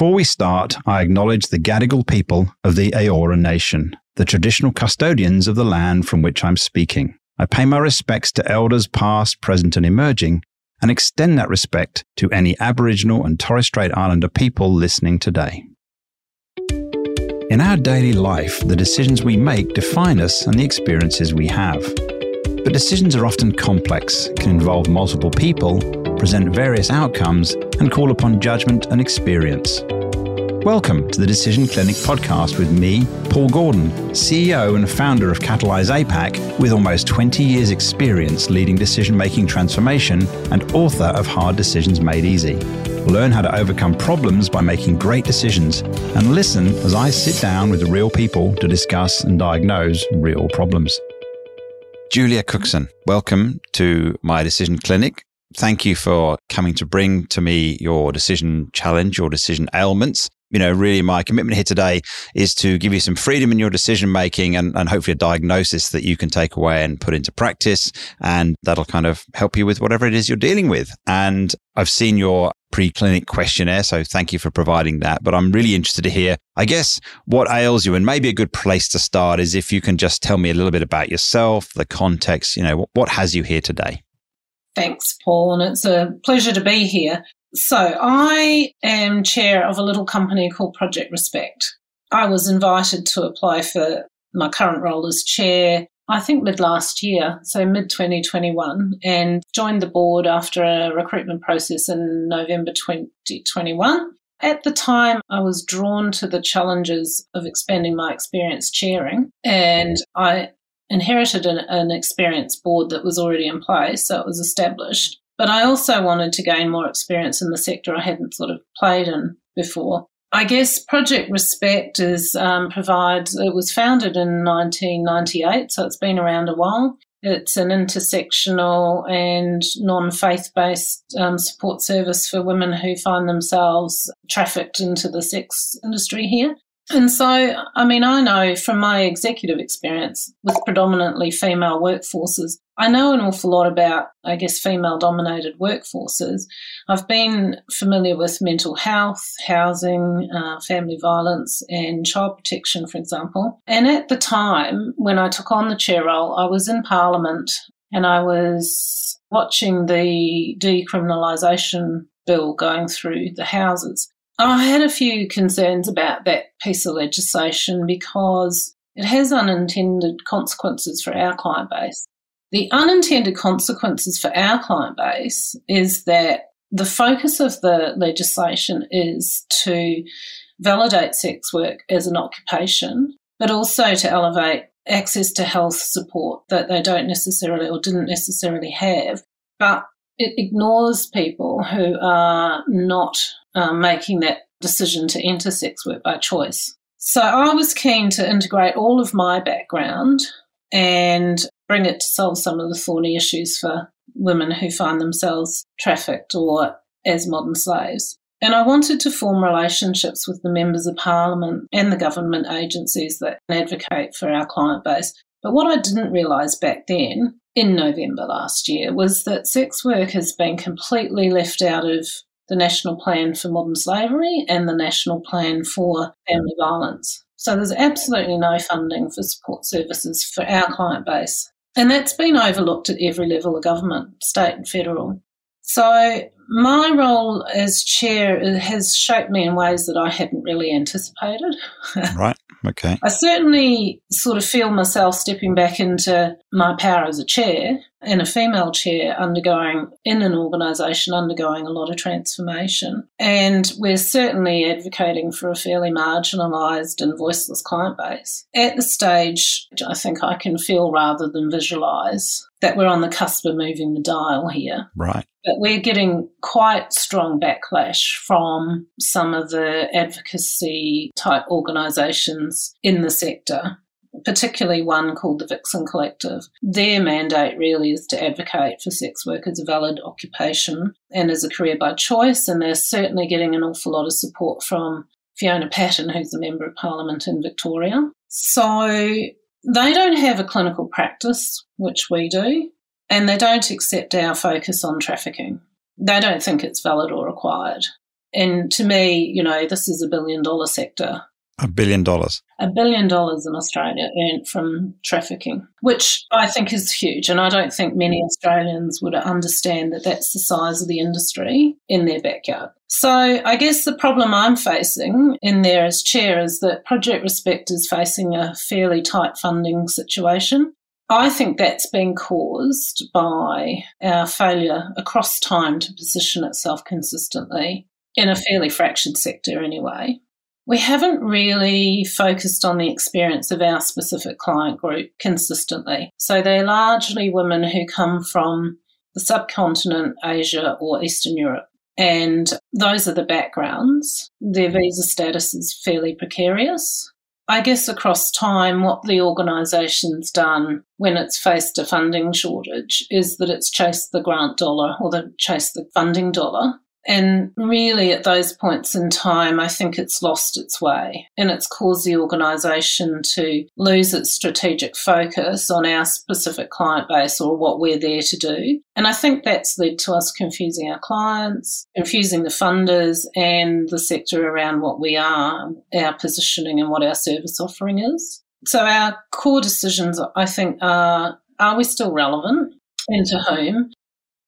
Before we start, I acknowledge the Gadigal people of the Eora Nation, the traditional custodians of the land from which I'm speaking. I pay my respects to elders past, present, and emerging, and extend that respect to any Aboriginal and Torres Strait Islander people listening today. In our daily life, the decisions we make define us and the experiences we have. But decisions are often complex, can involve multiple people, present various outcomes, and call upon judgment and experience. Welcome to the Decision Clinic podcast with me, Paul Gordon, CEO and founder of Catalyze APAC, with almost 20 years' experience leading decision making transformation and author of Hard Decisions Made Easy. Learn how to overcome problems by making great decisions and listen as I sit down with real people to discuss and diagnose real problems. Julia Cookson, welcome to my decision clinic. Thank you for coming to bring to me your decision challenge, your decision ailments. You know, really my commitment here today is to give you some freedom in your decision making and, and hopefully a diagnosis that you can take away and put into practice. And that'll kind of help you with whatever it is you're dealing with. And I've seen your pre-clinic questionnaire. So thank you for providing that. But I'm really interested to hear, I guess, what ails you. And maybe a good place to start is if you can just tell me a little bit about yourself, the context, you know, what, what has you here today? Thanks, Paul. And it's a pleasure to be here. So I am chair of a little company called Project Respect. I was invited to apply for my current role as chair I think mid last year, so mid 2021, and joined the board after a recruitment process in November 2021. At the time, I was drawn to the challenges of expanding my experience chairing, and I inherited an, an experienced board that was already in place, so it was established. But I also wanted to gain more experience in the sector I hadn't sort of played in before. I guess Project Respect is um, provides. It was founded in 1998, so it's been around a while. It's an intersectional and non-faith based um, support service for women who find themselves trafficked into the sex industry here. And so, I mean, I know from my executive experience with predominantly female workforces, I know an awful lot about, I guess, female dominated workforces. I've been familiar with mental health, housing, uh, family violence, and child protection, for example. And at the time when I took on the chair role, I was in Parliament and I was watching the decriminalisation bill going through the houses. Oh, I had a few concerns about that piece of legislation because it has unintended consequences for our client base. The unintended consequences for our client base is that the focus of the legislation is to validate sex work as an occupation, but also to elevate access to health support that they don't necessarily or didn't necessarily have. But it ignores people who are not um, making that decision to enter sex work by choice. So I was keen to integrate all of my background and bring it to solve some of the thorny issues for women who find themselves trafficked or as modern slaves. And I wanted to form relationships with the members of parliament and the government agencies that advocate for our client base. But what I didn't realise back then, in November last year, was that sex work has been completely left out of the National Plan for Modern Slavery and the National Plan for Family Violence. So there's absolutely no funding for support services for our client base. And that's been overlooked at every level of government, state and federal. So my role as chair has shaped me in ways that I hadn't really anticipated. right. Okay. I certainly sort of feel myself stepping back into my power as a chair and a female chair undergoing in an organisation undergoing a lot of transformation. And we're certainly advocating for a fairly marginalised and voiceless client base. At the stage, I think I can feel rather than visualise that we're on the cusp of moving the dial here. Right. But we're getting quite strong backlash from some of the advocacy type organisations in the sector particularly one called the Vixen Collective. Their mandate really is to advocate for sex work as a valid occupation and as a career by choice, and they're certainly getting an awful lot of support from Fiona Patten, who's a Member of Parliament in Victoria. So they don't have a clinical practice, which we do, and they don't accept our focus on trafficking. They don't think it's valid or required. And to me, you know, this is a billion dollar sector. A billion dollars. A billion dollars in Australia earned from trafficking, which I think is huge. And I don't think many Australians would understand that that's the size of the industry in their backyard. So I guess the problem I'm facing in there as chair is that Project Respect is facing a fairly tight funding situation. I think that's been caused by our failure across time to position itself consistently in a fairly fractured sector anyway we haven't really focused on the experience of our specific client group consistently. So they're largely women who come from the subcontinent, Asia, or Eastern Europe. And those are the backgrounds. Their visa status is fairly precarious. I guess across time, what the organisation's done when it's faced a funding shortage is that it's chased the grant dollar or the chased the funding dollar and really, at those points in time, I think it's lost its way and it's caused the organisation to lose its strategic focus on our specific client base or what we're there to do. And I think that's led to us confusing our clients, confusing the funders and the sector around what we are, our positioning, and what our service offering is. So, our core decisions, I think, are are we still relevant and to whom?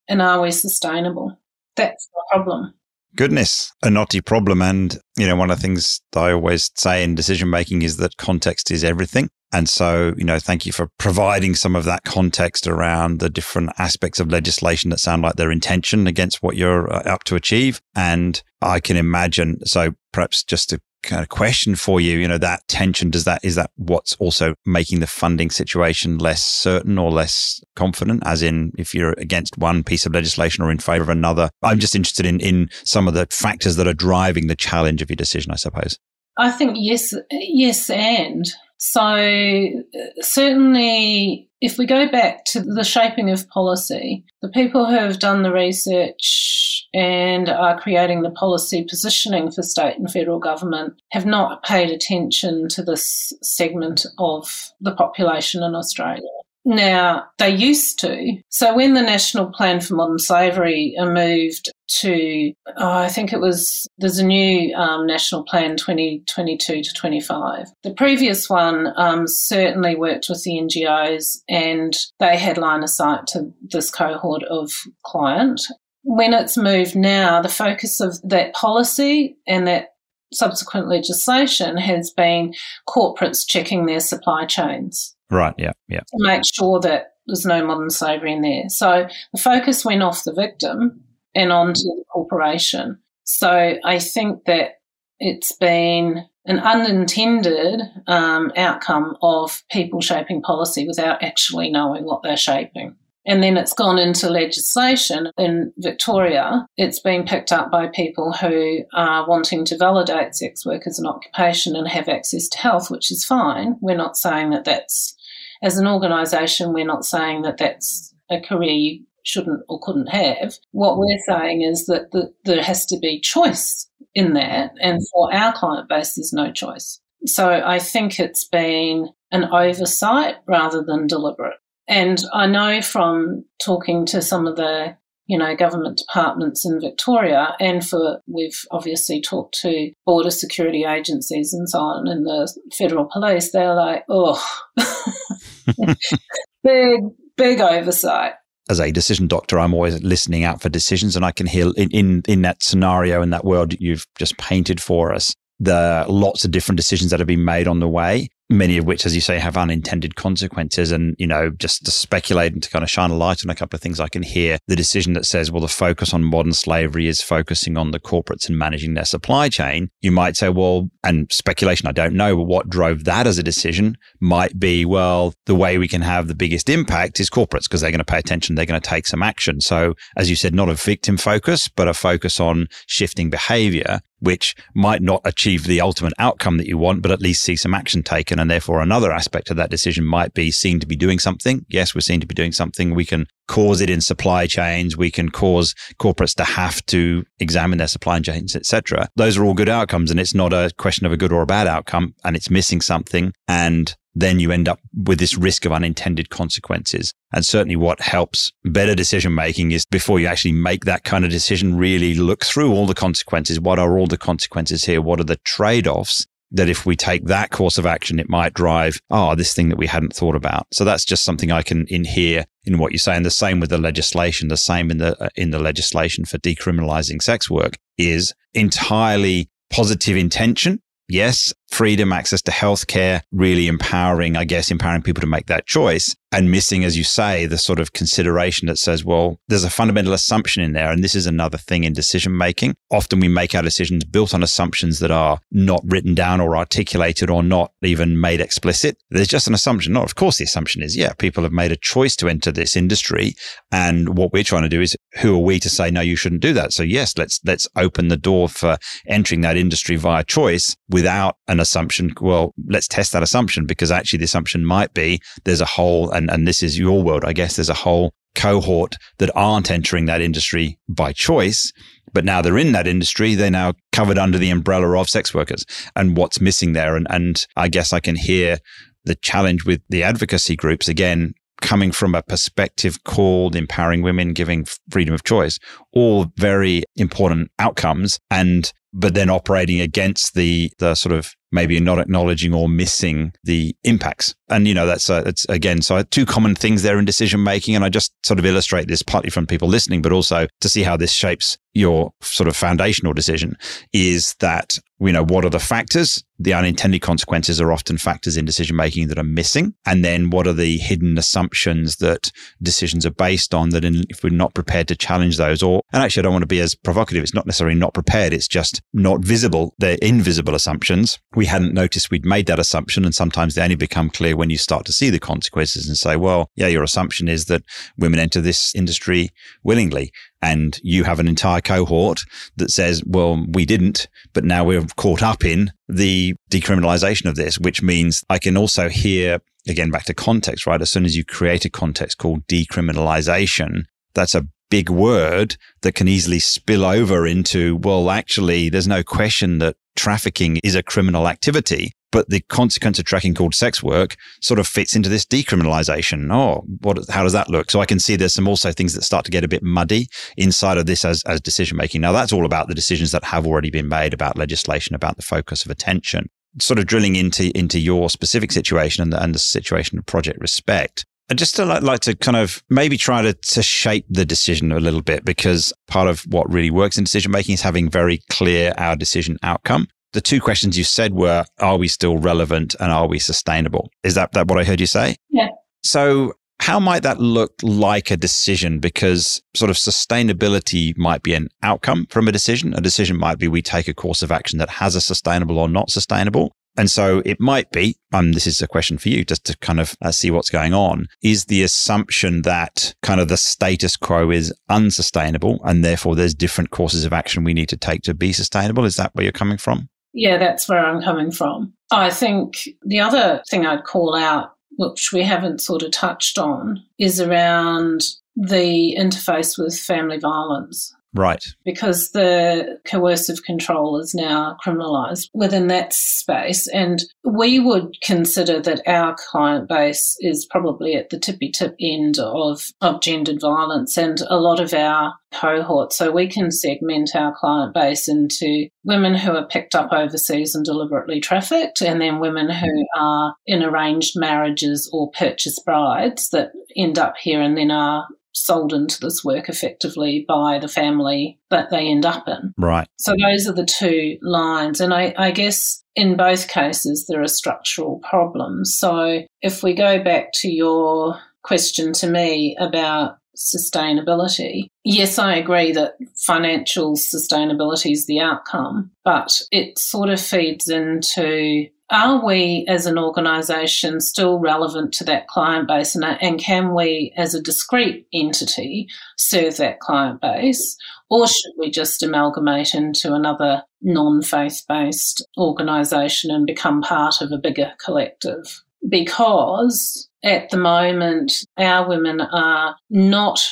And are we sustainable? That's the problem. Goodness, a knotty problem. And, you know, one of the things I always say in decision making is that context is everything. And so, you know, thank you for providing some of that context around the different aspects of legislation that sound like their intention against what you're uh, up to achieve. And I can imagine, so perhaps just to kind of question for you, you know, that tension, does that, is that what's also making the funding situation less certain or less confident? As in, if you're against one piece of legislation or in favor of another? I'm just interested in, in some of the factors that are driving the challenge of your decision, I suppose. I think yes, yes, and so certainly if we go back to the shaping of policy, the people who have done the research and are creating the policy positioning for state and federal government have not paid attention to this segment of the population in Australia. Now, they used to. So when the National Plan for Modern Slavery moved to, oh, I think it was, there's a new um, National Plan 2022 to 25. The previous one um, certainly worked with the NGOs and they had line of sight to this cohort of client. When it's moved now, the focus of that policy and that subsequent legislation has been corporates checking their supply chains. Right, yeah, yeah. To make sure that there's no modern slavery in there. So the focus went off the victim and onto the corporation. So I think that it's been an unintended um, outcome of people shaping policy without actually knowing what they're shaping. And then it's gone into legislation in Victoria. It's been picked up by people who are wanting to validate sex work as an occupation and have access to health, which is fine. We're not saying that that's as an organisation, we're not saying that that's a career you shouldn't or couldn't have. What we're saying is that the, there has to be choice in that, and for our client base, there's no choice. So I think it's been an oversight rather than deliberate. And I know from talking to some of the you know, government departments in Victoria, and for we've obviously talked to border security agencies and so on, and the federal police. They're like, oh, big, big oversight. As a decision doctor, I'm always listening out for decisions, and I can hear in in, in that scenario in that world you've just painted for us the lots of different decisions that have been made on the way many of which, as you say, have unintended consequences. And, you know, just to speculate and to kind of shine a light on a couple of things, I can hear the decision that says, well, the focus on modern slavery is focusing on the corporates and managing their supply chain. You might say, well, and speculation, I don't know, but what drove that as a decision might be, well, the way we can have the biggest impact is corporates because they're going to pay attention, they're going to take some action. So, as you said, not a victim focus, but a focus on shifting behavior which might not achieve the ultimate outcome that you want, but at least see some action taken. And therefore, another aspect of that decision might be seen to be doing something. Yes, we're seen to be doing something. We can cause it in supply chains. We can cause corporates to have to examine their supply chains, etc. Those are all good outcomes. And it's not a question of a good or a bad outcome. And it's missing something. And then you end up with this risk of unintended consequences. And certainly what helps better decision making is before you actually make that kind of decision, really look through all the consequences. What are all the consequences here? What are the trade offs? That if we take that course of action, it might drive, oh, this thing that we hadn't thought about. So that's just something I can inhere in what you're saying. The same with the legislation, the same in the, uh, in the legislation for decriminalizing sex work is entirely positive intention yes, freedom, access to healthcare, really empowering, I guess, empowering people to make that choice and missing, as you say, the sort of consideration that says, well, there's a fundamental assumption in there. And this is another thing in decision making. Often we make our decisions built on assumptions that are not written down or articulated or not even made explicit. There's just an assumption. Not, of course, the assumption is, yeah, people have made a choice to enter this industry. And what we're trying to do is, who are we to say, no, you shouldn't do that? So yes, let's, let's open the door for entering that industry via choice without an assumption. Well, let's test that assumption because actually the assumption might be there's a whole and, and this is your world. I guess there's a whole cohort that aren't entering that industry by choice, but now they're in that industry. They're now covered under the umbrella of sex workers and what's missing there. And, and I guess I can hear the challenge with the advocacy groups again, coming from a perspective called empowering women, giving freedom of choice, all very important outcomes. And but then operating against the the sort of maybe you're not acknowledging or missing the impacts. And you know that's uh, that's again so two common things there in decision making. And I just sort of illustrate this partly from people listening, but also to see how this shapes your sort of foundational decision. Is that you know what are the factors? The unintended consequences are often factors in decision making that are missing. And then what are the hidden assumptions that decisions are based on? That in, if we're not prepared to challenge those, or and actually I don't want to be as provocative. It's not necessarily not prepared. It's just not visible. They're invisible assumptions. We hadn't noticed we'd made that assumption. And sometimes they only become clear when you start to see the consequences and say, well, yeah, your assumption is that women enter this industry willingly. And you have an entire cohort that says, well, we didn't, but now we're caught up in the decriminalization of this, which means I can also hear again back to context, right? As soon as you create a context called decriminalization, that's a big word that can easily spill over into, well, actually, there's no question that trafficking is a criminal activity. But the consequence of tracking called sex work sort of fits into this decriminalization. Oh, what, how does that look? So I can see there's some also things that start to get a bit muddy inside of this as, as decision making. Now that's all about the decisions that have already been made about legislation, about the focus of attention. Sort of drilling into, into your specific situation and the, and the situation of project respect. I'd just like to kind of maybe try to, to shape the decision a little bit because part of what really works in decision making is having very clear our decision outcome. The two questions you said were, are we still relevant and are we sustainable? Is that, that what I heard you say? Yeah. So how might that look like a decision? Because sort of sustainability might be an outcome from a decision. A decision might be we take a course of action that has a sustainable or not sustainable. And so it might be, um, this is a question for you just to kind of uh, see what's going on, is the assumption that kind of the status quo is unsustainable and therefore there's different courses of action we need to take to be sustainable. Is that where you're coming from? Yeah, that's where I'm coming from. I think the other thing I'd call out, which we haven't sort of touched on, is around the interface with family violence. Right. Because the coercive control is now criminalised within that space. And we would consider that our client base is probably at the tippy tip end of, of gendered violence and a lot of our cohort. So we can segment our client base into women who are picked up overseas and deliberately trafficked, and then women who are in arranged marriages or purchased brides that end up here and then are sold into this work effectively by the family that they end up in. Right. So those are the two lines. And I, I guess in both cases, there are structural problems. So if we go back to your question to me about sustainability. Yes, I agree that financial sustainability is the outcome, but it sort of feeds into are we as an organisation still relevant to that client base? And, uh, and can we as a discrete entity serve that client base? Or should we just amalgamate into another non-faith based organisation and become part of a bigger collective? Because at the moment our women are not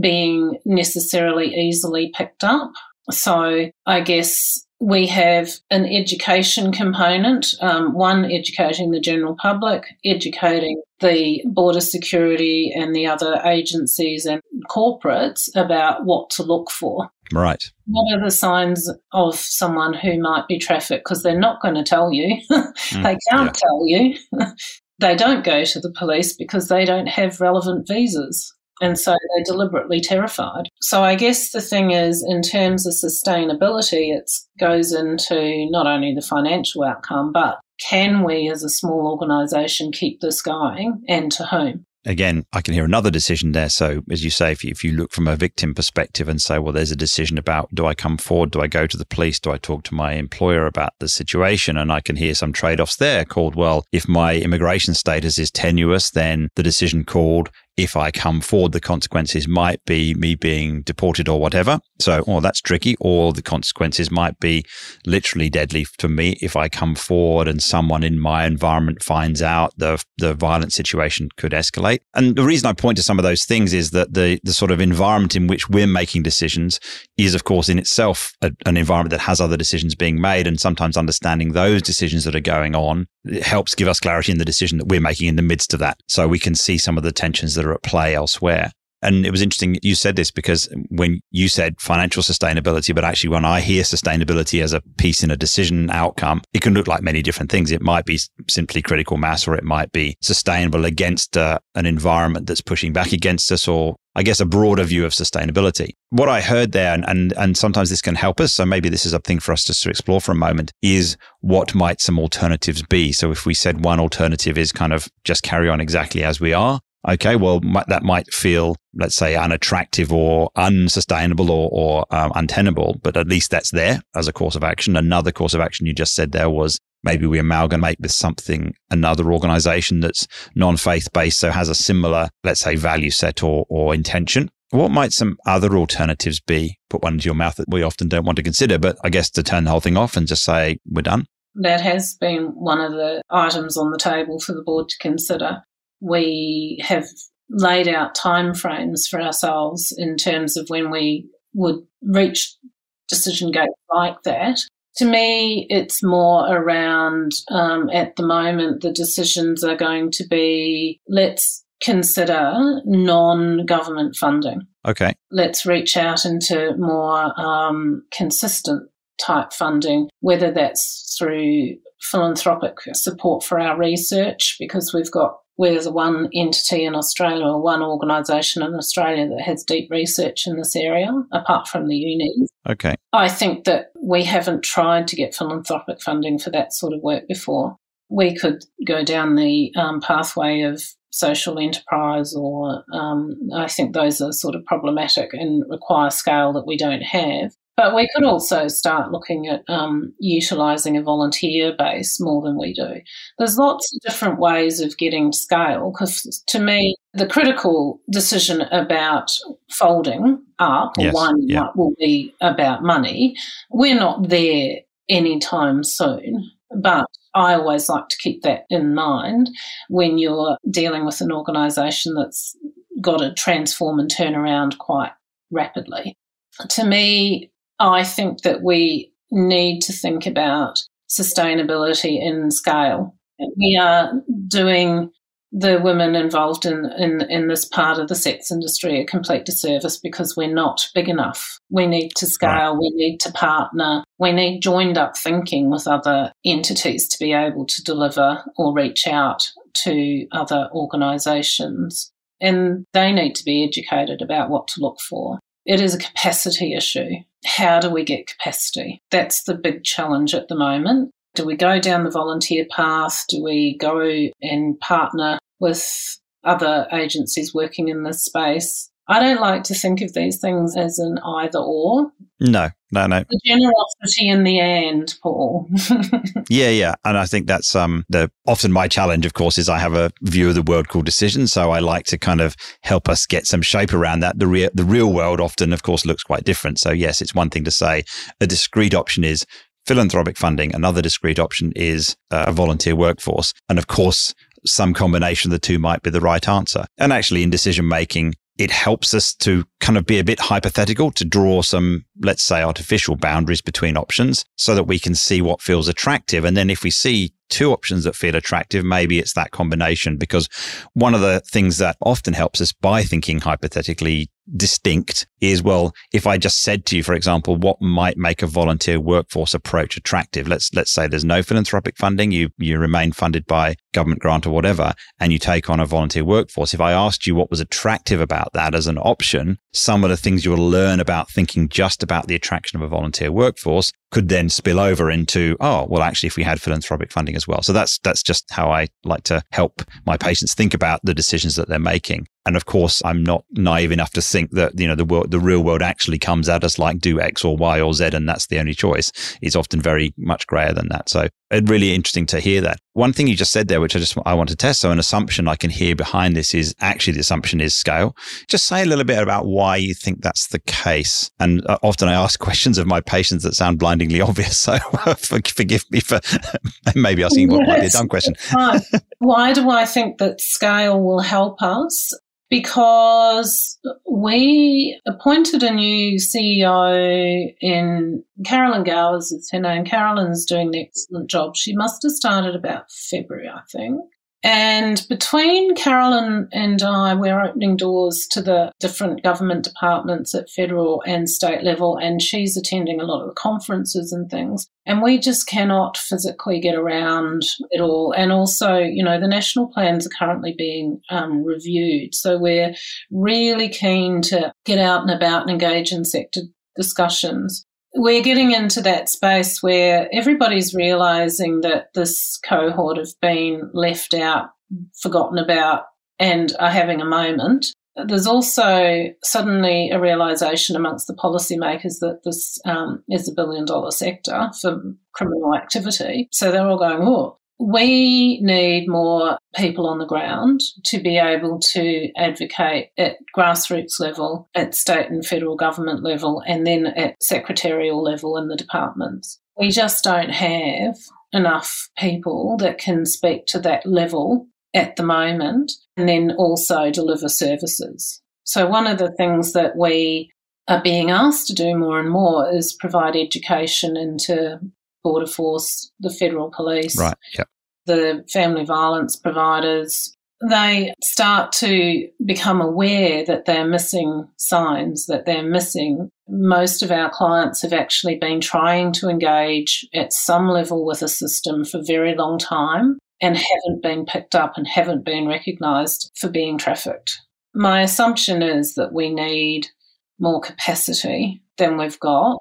being necessarily easily picked up. So I guess we have an education component, um, one educating the general public, educating the border security and the other agencies and corporates about what to look for. Right. What are the signs of someone who might be trafficked? Because they're not going to tell you. mm, they can't yeah. tell you. they don't go to the police because they don't have relevant visas. And so they're deliberately terrified. So I guess the thing is, in terms of sustainability, it goes into not only the financial outcome, but can we as a small organisation keep this going and to whom? again, I can hear another decision there. So, as you say, if you, if you look from a victim perspective and say, well, there's a decision about do I come forward? Do I go to the police? Do I talk to my employer about the situation? And I can hear some trade offs there called, well, if my immigration status is tenuous, then the decision called if I come forward, the consequences might be me being deported or whatever. So, oh, that's tricky. Or the consequences might be literally deadly to me if I come forward and someone in my environment finds out the the violent situation could escalate. And the reason I point to some of those things is that the the sort of environment in which we're making decisions is, of course, in itself a, an environment that has other decisions being made, and sometimes understanding those decisions that are going on helps give us clarity in the decision that we're making in the midst of that, so we can see some of the tensions that are at play elsewhere. And it was interesting you said this because when you said financial sustainability, but actually when I hear sustainability as a piece in a decision outcome, it can look like many different things. It might be simply critical mass, or it might be sustainable against uh, an environment that's pushing back against us, or I guess a broader view of sustainability. What I heard there, and, and, and sometimes this can help us, so maybe this is a thing for us just to explore for a moment, is what might some alternatives be? So if we said one alternative is kind of just carry on exactly as we are, okay, well, that might feel, let's say, unattractive or unsustainable or, or um, untenable, but at least that's there as a course of action. Another course of action you just said there was maybe we amalgamate with something, another organization that's non faith based, so has a similar, let's say, value set or, or intention. What might some other alternatives be? Put one into your mouth that we often don't want to consider, but I guess to turn the whole thing off and just say, we're done. That has been one of the items on the table for the board to consider we have laid out timeframes for ourselves in terms of when we would reach decision gates like that. To me, it's more around um, at the moment, the decisions are going to be let's consider non government funding. Okay. Let's reach out into more um, consistent type funding, whether that's through philanthropic support for our research, because we've got we're the one entity in Australia or one organisation in Australia that has deep research in this area, apart from the unis. Okay. I think that we haven't tried to get philanthropic funding for that sort of work before. We could go down the um, pathway of social enterprise, or um, I think those are sort of problematic and require scale that we don't have. But we could also start looking at um, utilising a volunteer base more than we do. There's lots of different ways of getting scale because to me, the critical decision about folding up or yes, winding yeah. up will be about money. We're not there anytime soon, but I always like to keep that in mind when you're dealing with an organisation that's got to transform and turn around quite rapidly. To me, I think that we need to think about sustainability in scale. We are doing the women involved in, in, in this part of the sex industry a complete disservice because we're not big enough. We need to scale, we need to partner, we need joined up thinking with other entities to be able to deliver or reach out to other organisations. And they need to be educated about what to look for. It is a capacity issue. How do we get capacity? That's the big challenge at the moment. Do we go down the volunteer path? Do we go and partner with other agencies working in this space? I don't like to think of these things as an either or. No, no, no. The generosity in the end, Paul. yeah, yeah, and I think that's um the often my challenge. Of course, is I have a view of the world called decision, so I like to kind of help us get some shape around that. The real the real world often, of course, looks quite different. So yes, it's one thing to say a discrete option is philanthropic funding. Another discrete option is uh, a volunteer workforce, and of course some combination of the two might be the right answer. And actually, in decision making, it helps us to kind of be a bit hypothetical to draw some, let's say, artificial boundaries between options so that we can see what feels attractive. And then if we see two options that feel attractive, maybe it's that combination. Because one of the things that often helps us by thinking hypothetically distinct is well if i just said to you for example what might make a volunteer workforce approach attractive let's let's say there's no philanthropic funding you you remain funded by government grant or whatever and you take on a volunteer workforce if i asked you what was attractive about that as an option some of the things you'll learn about thinking just about the attraction of a volunteer workforce could then spill over into, oh, well, actually, if we had philanthropic funding as well. So that's, that's just how I like to help my patients think about the decisions that they're making. And of course, I'm not naive enough to think that, you know, the world, the real world actually comes at us like do X or Y or Z and that's the only choice. It's often very much grayer than that. So really interesting to hear that. One thing you just said there, which I just, I want to test. So an assumption I can hear behind this is actually the assumption is scale. Just say a little bit about why you think that's the case. And uh, often I ask questions of my patients that sound blindingly obvious. So forgive me for maybe asking what might be a dumb question. why do I think that scale will help us? Because we appointed a new CEO in Carolyn Gowers, it's her name. Carolyn's doing an excellent job. She must have started about February, I think. And between Carolyn and I, we're opening doors to the different government departments at federal and state level, and she's attending a lot of the conferences and things. And we just cannot physically get around it all. And also, you know, the national plans are currently being um, reviewed. So we're really keen to get out and about and engage in sector discussions we're getting into that space where everybody's realizing that this cohort have been left out, forgotten about, and are having a moment. There's also suddenly a realization amongst the policymakers that this um, is a billion dollar sector for criminal activity. So they're all going, oh, we need more people on the ground to be able to advocate at grassroots level, at state and federal government level, and then at secretarial level in the departments. We just don't have enough people that can speak to that level at the moment and then also deliver services. So, one of the things that we are being asked to do more and more is provide education into Border Force, the federal police, right. Yep. the family violence providers. They start to become aware that they're missing signs, that they're missing. Most of our clients have actually been trying to engage at some level with a system for a very long time and haven't been picked up and haven't been recognised for being trafficked. My assumption is that we need more capacity than we've got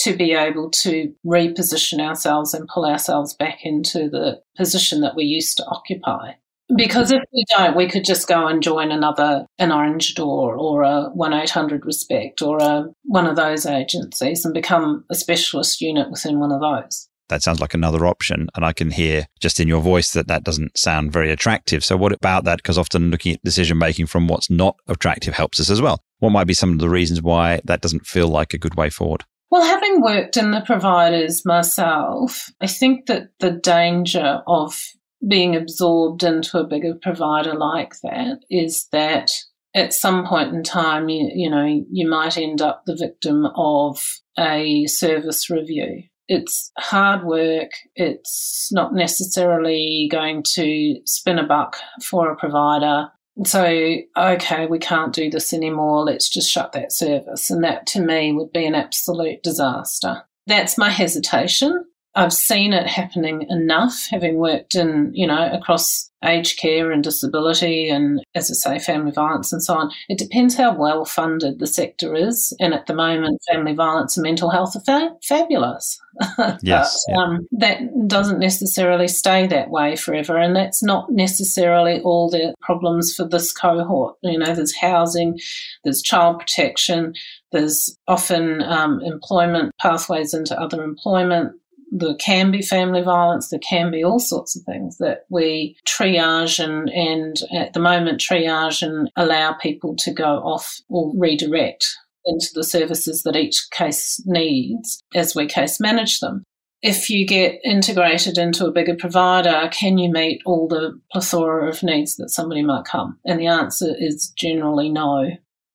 to be able to reposition ourselves and pull ourselves back into the position that we used to occupy. Because if we don't, we could just go and join another, an Orange Door or a 1 800 Respect or a, one of those agencies and become a specialist unit within one of those. That sounds like another option. And I can hear just in your voice that that doesn't sound very attractive. So, what about that? Because often looking at decision making from what's not attractive helps us as well. What might be some of the reasons why that doesn't feel like a good way forward? Well, having worked in the providers myself, I think that the danger of being absorbed into a bigger provider like that is that at some point in time, you, you know, you might end up the victim of a service review. It's hard work. It's not necessarily going to spin a buck for a provider. So, okay, we can't do this anymore. Let's just shut that service. And that to me would be an absolute disaster. That's my hesitation. I've seen it happening enough, having worked in, you know, across aged care and disability and, as I say, family violence and so on. It depends how well funded the sector is. And at the moment, family violence and mental health are fa- fabulous. Yes. but, um, that doesn't necessarily stay that way forever. And that's not necessarily all the problems for this cohort. You know, there's housing, there's child protection, there's often um, employment pathways into other employment there can be family violence, there can be all sorts of things that we triage and, and at the moment triage and allow people to go off or redirect into the services that each case needs as we case manage them. If you get integrated into a bigger provider, can you meet all the plethora of needs that somebody might come? And the answer is generally no.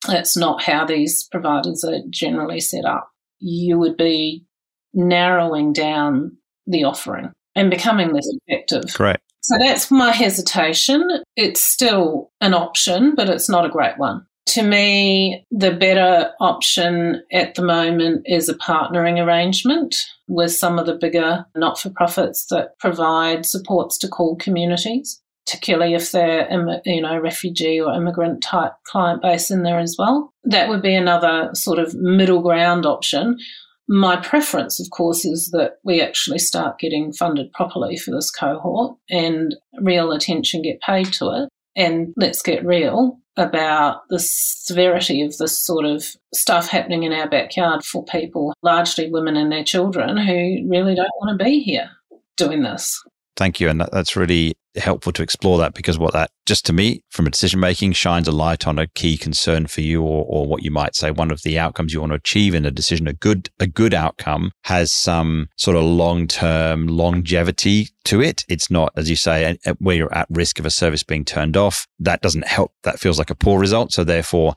That's not how these providers are generally set up. You would be narrowing down the offering and becoming less effective. Great. So that's my hesitation. It's still an option, but it's not a great one. To me, the better option at the moment is a partnering arrangement with some of the bigger not for profits that provide supports to CALD communities, particularly if they're, you know, refugee or immigrant type client base in there as well. That would be another sort of middle ground option. My preference, of course, is that we actually start getting funded properly for this cohort and real attention get paid to it. And let's get real about the severity of this sort of stuff happening in our backyard for people, largely women and their children, who really don't want to be here doing this. Thank you. And that's really helpful to explore that because what that just to me from a decision making shines a light on a key concern for you or, or what you might say one of the outcomes you want to achieve in a decision a good a good outcome has some sort of long term longevity to it it's not as you say where you're at risk of a service being turned off that doesn't help that feels like a poor result so therefore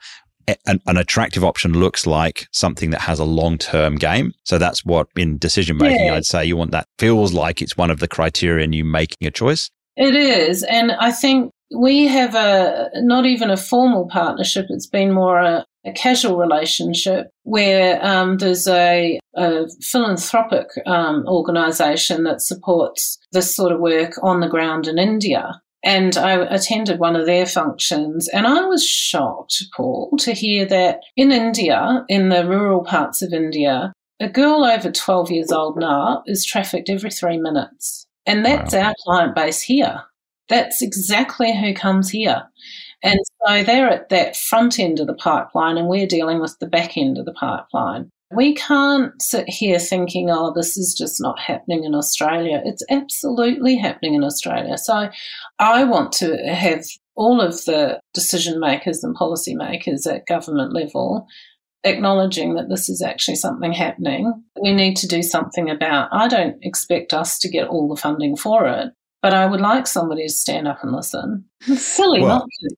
an, an, attractive option looks like something that has a long term game. So that's what in decision making, yeah. I'd say you want that feels like it's one of the criteria in you making a choice. It is. And I think we have a not even a formal partnership, it's been more a, a casual relationship where um, there's a, a philanthropic um, organisation that supports this sort of work on the ground in India. And I attended one of their functions, and I was shocked, Paul, to hear that in India, in the rural parts of India, a girl over 12 years old now is trafficked every three minutes. And that's wow. our client base here. That's exactly who comes here. And so they're at that front end of the pipeline, and we're dealing with the back end of the pipeline. We can't sit here thinking, oh, this is just not happening in Australia. It's absolutely happening in Australia. So I want to have all of the decision makers and policy makers at government level acknowledging that this is actually something happening. We need to do something about. I don't expect us to get all the funding for it, but I would like somebody to stand up and listen. It's silly well, not to.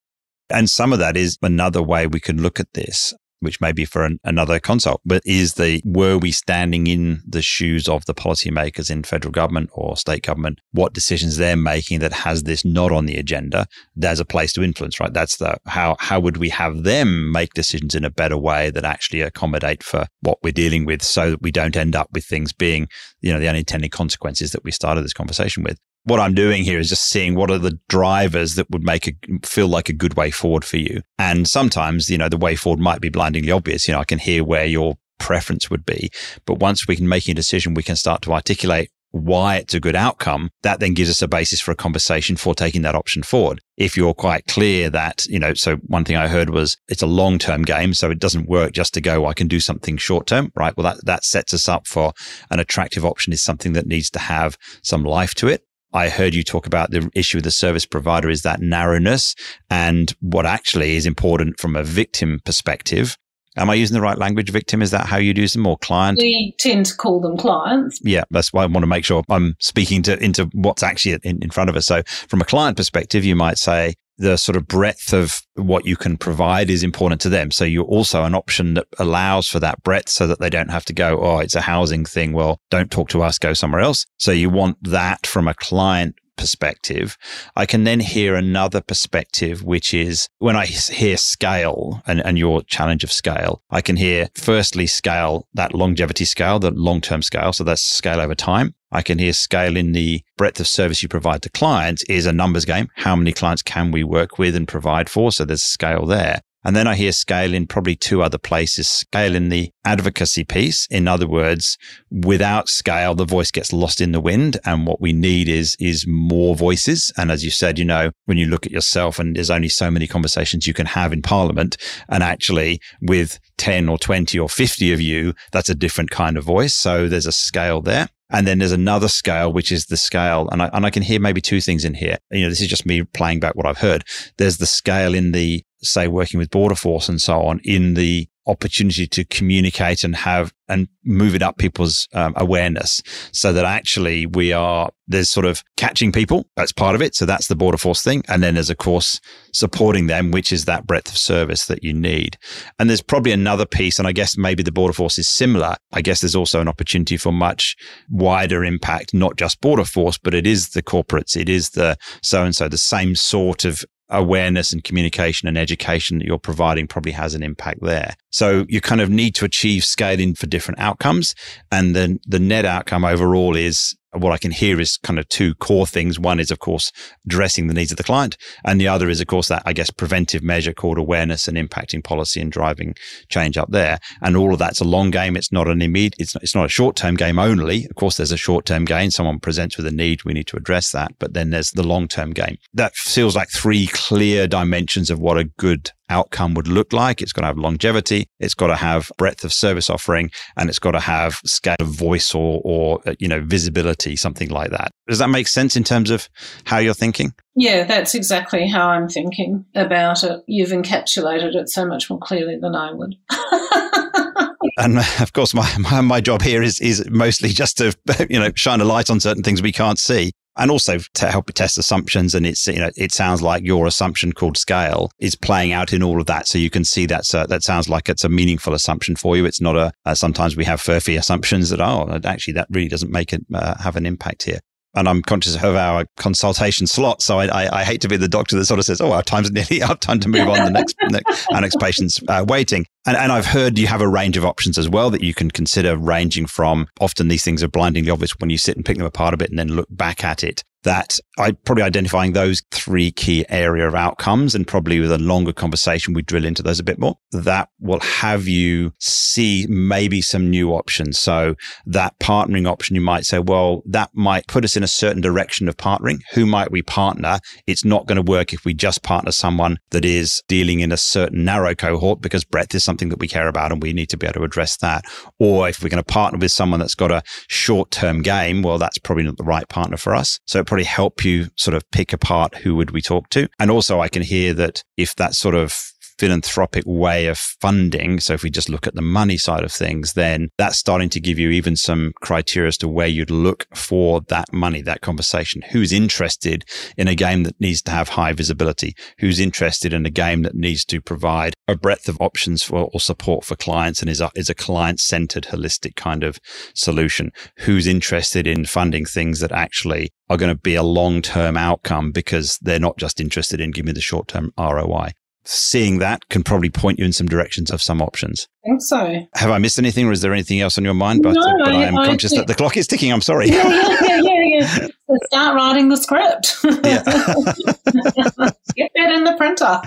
And some of that is another way we can look at this which may be for an, another consult, but is the were we standing in the shoes of the policymakers in federal government or state government, what decisions they're making that has this not on the agenda, there's a place to influence, right? That's the how how would we have them make decisions in a better way that actually accommodate for what we're dealing with so that we don't end up with things being, you know, the unintended consequences that we started this conversation with what I'm doing here is just seeing what are the drivers that would make it feel like a good way forward for you. And sometimes, you know, the way forward might be blindingly obvious. You know, I can hear where your preference would be. But once we can make a decision, we can start to articulate why it's a good outcome. That then gives us a basis for a conversation for taking that option forward. If you're quite clear that, you know, so one thing I heard was it's a long term game. So it doesn't work just to go, I can do something short term, right? Well, that, that sets us up for an attractive option is something that needs to have some life to it. I heard you talk about the issue with the service provider is that narrowness and what actually is important from a victim perspective. Am I using the right language, victim? Is that how you'd use them or client? We tend to call them clients. Yeah, that's why I want to make sure I'm speaking to into what's actually in, in front of us. So from a client perspective, you might say, the sort of breadth of what you can provide is important to them. So you're also an option that allows for that breadth so that they don't have to go, oh, it's a housing thing. Well, don't talk to us, go somewhere else. So you want that from a client perspective. I can then hear another perspective, which is when I hear scale and, and your challenge of scale, I can hear firstly scale, that longevity scale, the long term scale. So that's scale over time. I can hear scale in the breadth of service you provide to clients is a numbers game. How many clients can we work with and provide for? So there's scale there. And then I hear scale in probably two other places, scale in the advocacy piece. In other words, without scale, the voice gets lost in the wind. And what we need is, is more voices. And as you said, you know, when you look at yourself and there's only so many conversations you can have in parliament and actually with 10 or 20 or 50 of you, that's a different kind of voice. So there's a scale there. And then there's another scale, which is the scale. And I, and I can hear maybe two things in here. You know, this is just me playing back what I've heard. There's the scale in the say, working with Border Force and so on in the opportunity to communicate and have and move it up people's um, awareness so that actually we are there's sort of catching people that's part of it so that's the border force thing and then there's of course supporting them which is that breadth of service that you need. And there's probably another piece and i guess maybe the border force is similar. I guess there's also an opportunity for much wider impact not just border force but it is the corporates it is the so and so the same sort of awareness and communication and education that you're providing probably has an impact there. So you kind of need to achieve scaling for different outcomes. And then the net outcome overall is what I can hear is kind of two core things. One is, of course, addressing the needs of the client. And the other is, of course, that, I guess, preventive measure called awareness and impacting policy and driving change up there. And all of that's a long game. It's not an immediate, it's not, it's not a short term game only. Of course, there's a short term gain. Someone presents with a need. We need to address that. But then there's the long term game. That feels like three clear dimensions of what a good outcome would look like. It's got to have longevity. It's got to have breadth of service offering and it's got to have scale of voice or, or, uh, you know, visibility, something like that. Does that make sense in terms of how you're thinking? Yeah, that's exactly how I'm thinking about it. You've encapsulated it so much more clearly than I would. and of course, my, my, my job here is is mostly just to you know shine a light on certain things we can't see and also to help test assumptions. And it's, you know, it sounds like your assumption called scale is playing out in all of that. So you can see that's that sounds like it's a meaningful assumption for you. It's not a, uh, sometimes we have furphy assumptions that, oh, actually that really doesn't make it uh, have an impact here and I'm conscious of our consultation slot. So I, I, I, hate to be the doctor that sort of says, "Oh, our time's nearly up. Time to move on. The next, next our next patient's uh, waiting." And, and I've heard you have a range of options as well that you can consider, ranging from often these things are blindingly obvious when you sit and pick them apart a bit and then look back at it that I probably identifying those three key area of outcomes and probably with a longer conversation, we drill into those a bit more. That will have you see maybe some new options. So that partnering option, you might say, well, that might put us in a certain direction of partnering. Who might we partner? It's not going to work if we just partner someone that is dealing in a certain narrow cohort because breadth is something that we care about and we need to be able to address that. Or if we're going to partner with someone that's got a short term game, well, that's probably not the right partner for us. So it probably help you sort of pick apart who would we talk to. And also I can hear that if that sort of philanthropic way of funding. So if we just look at the money side of things, then that's starting to give you even some criteria as to where you'd look for that money, that conversation. Who's interested in a game that needs to have high visibility? Who's interested in a game that needs to provide a breadth of options for or support for clients and is a, is a client centered, holistic kind of solution? Who's interested in funding things that actually are going to be a long term outcome because they're not just interested in giving me the short term ROI seeing that can probably point you in some directions of some options. I think so. Have I missed anything or is there anything else on your mind? But, no, uh, but I, I am I conscious think... that the clock is ticking. I'm sorry. Yeah, yeah, yeah, yeah. start writing the script. Yeah. Get that in the printer.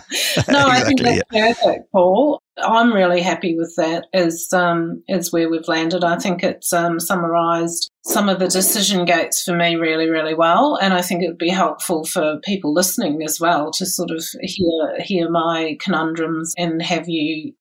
No, exactly, I think that's yeah. perfect, Paul. I'm really happy with that as um, as where we've landed. I think it's um, summarised some of the decision gates for me really, really well, and I think it would be helpful for people listening as well to sort of hear hear my conundrums and have you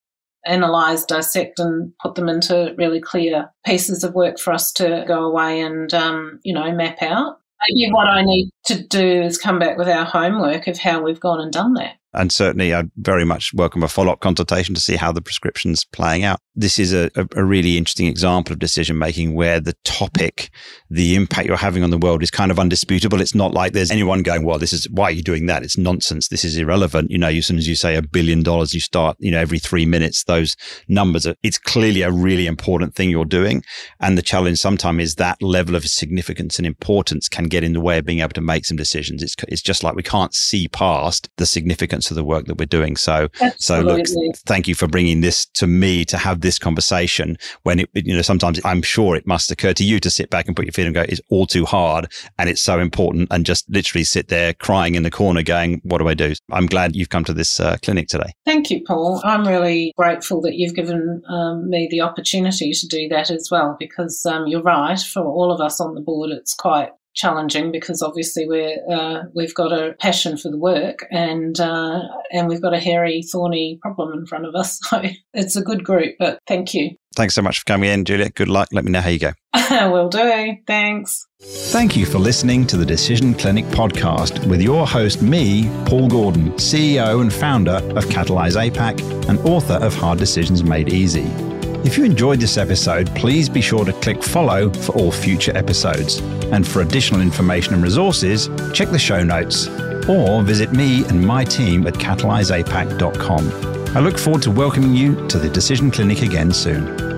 analyze, dissect, and put them into really clear pieces of work for us to go away and um, you know map out. Maybe what I need to do is come back with our homework of how we've gone and done that. And certainly, I'd very much welcome a follow up consultation to see how the prescription's playing out. This is a, a really interesting example of decision making where the topic, the impact you're having on the world is kind of undisputable. It's not like there's anyone going, well, this is why are you doing that? It's nonsense. This is irrelevant. You know, as soon as you say a billion dollars, you start, you know, every three minutes, those numbers are, it's clearly a really important thing you're doing. And the challenge sometimes is that level of significance and importance can get in the way of being able to make some decisions. It's, it's just like we can't see past the significance of the work that we're doing. So, Absolutely. so look, thank you for bringing this to me to have this conversation when it, you know, sometimes I'm sure it must occur to you to sit back and put your feet and go, it's all too hard and it's so important and just literally sit there crying in the corner going, what do I do? I'm glad you've come to this uh, clinic today. Thank you, Paul. I'm really grateful that you've given um, me the opportunity to do that as well because um, you're right. For all of us on the board, it's quite challenging because obviously we're uh, we've got a passion for the work and uh, and we've got a hairy, thorny problem in front of us. So it's a good group. But thank you. Thanks so much for coming in, Julia. Good luck. Let me know how you go. Will do. Thanks. Thank you for listening to the Decision Clinic podcast with your host, me, Paul Gordon, CEO and founder of Catalyze APAC and author of Hard Decisions Made Easy. If you enjoyed this episode, please be sure to click follow for all future episodes. And for additional information and resources, check the show notes or visit me and my team at catalyzeapac.com. I look forward to welcoming you to the Decision Clinic again soon.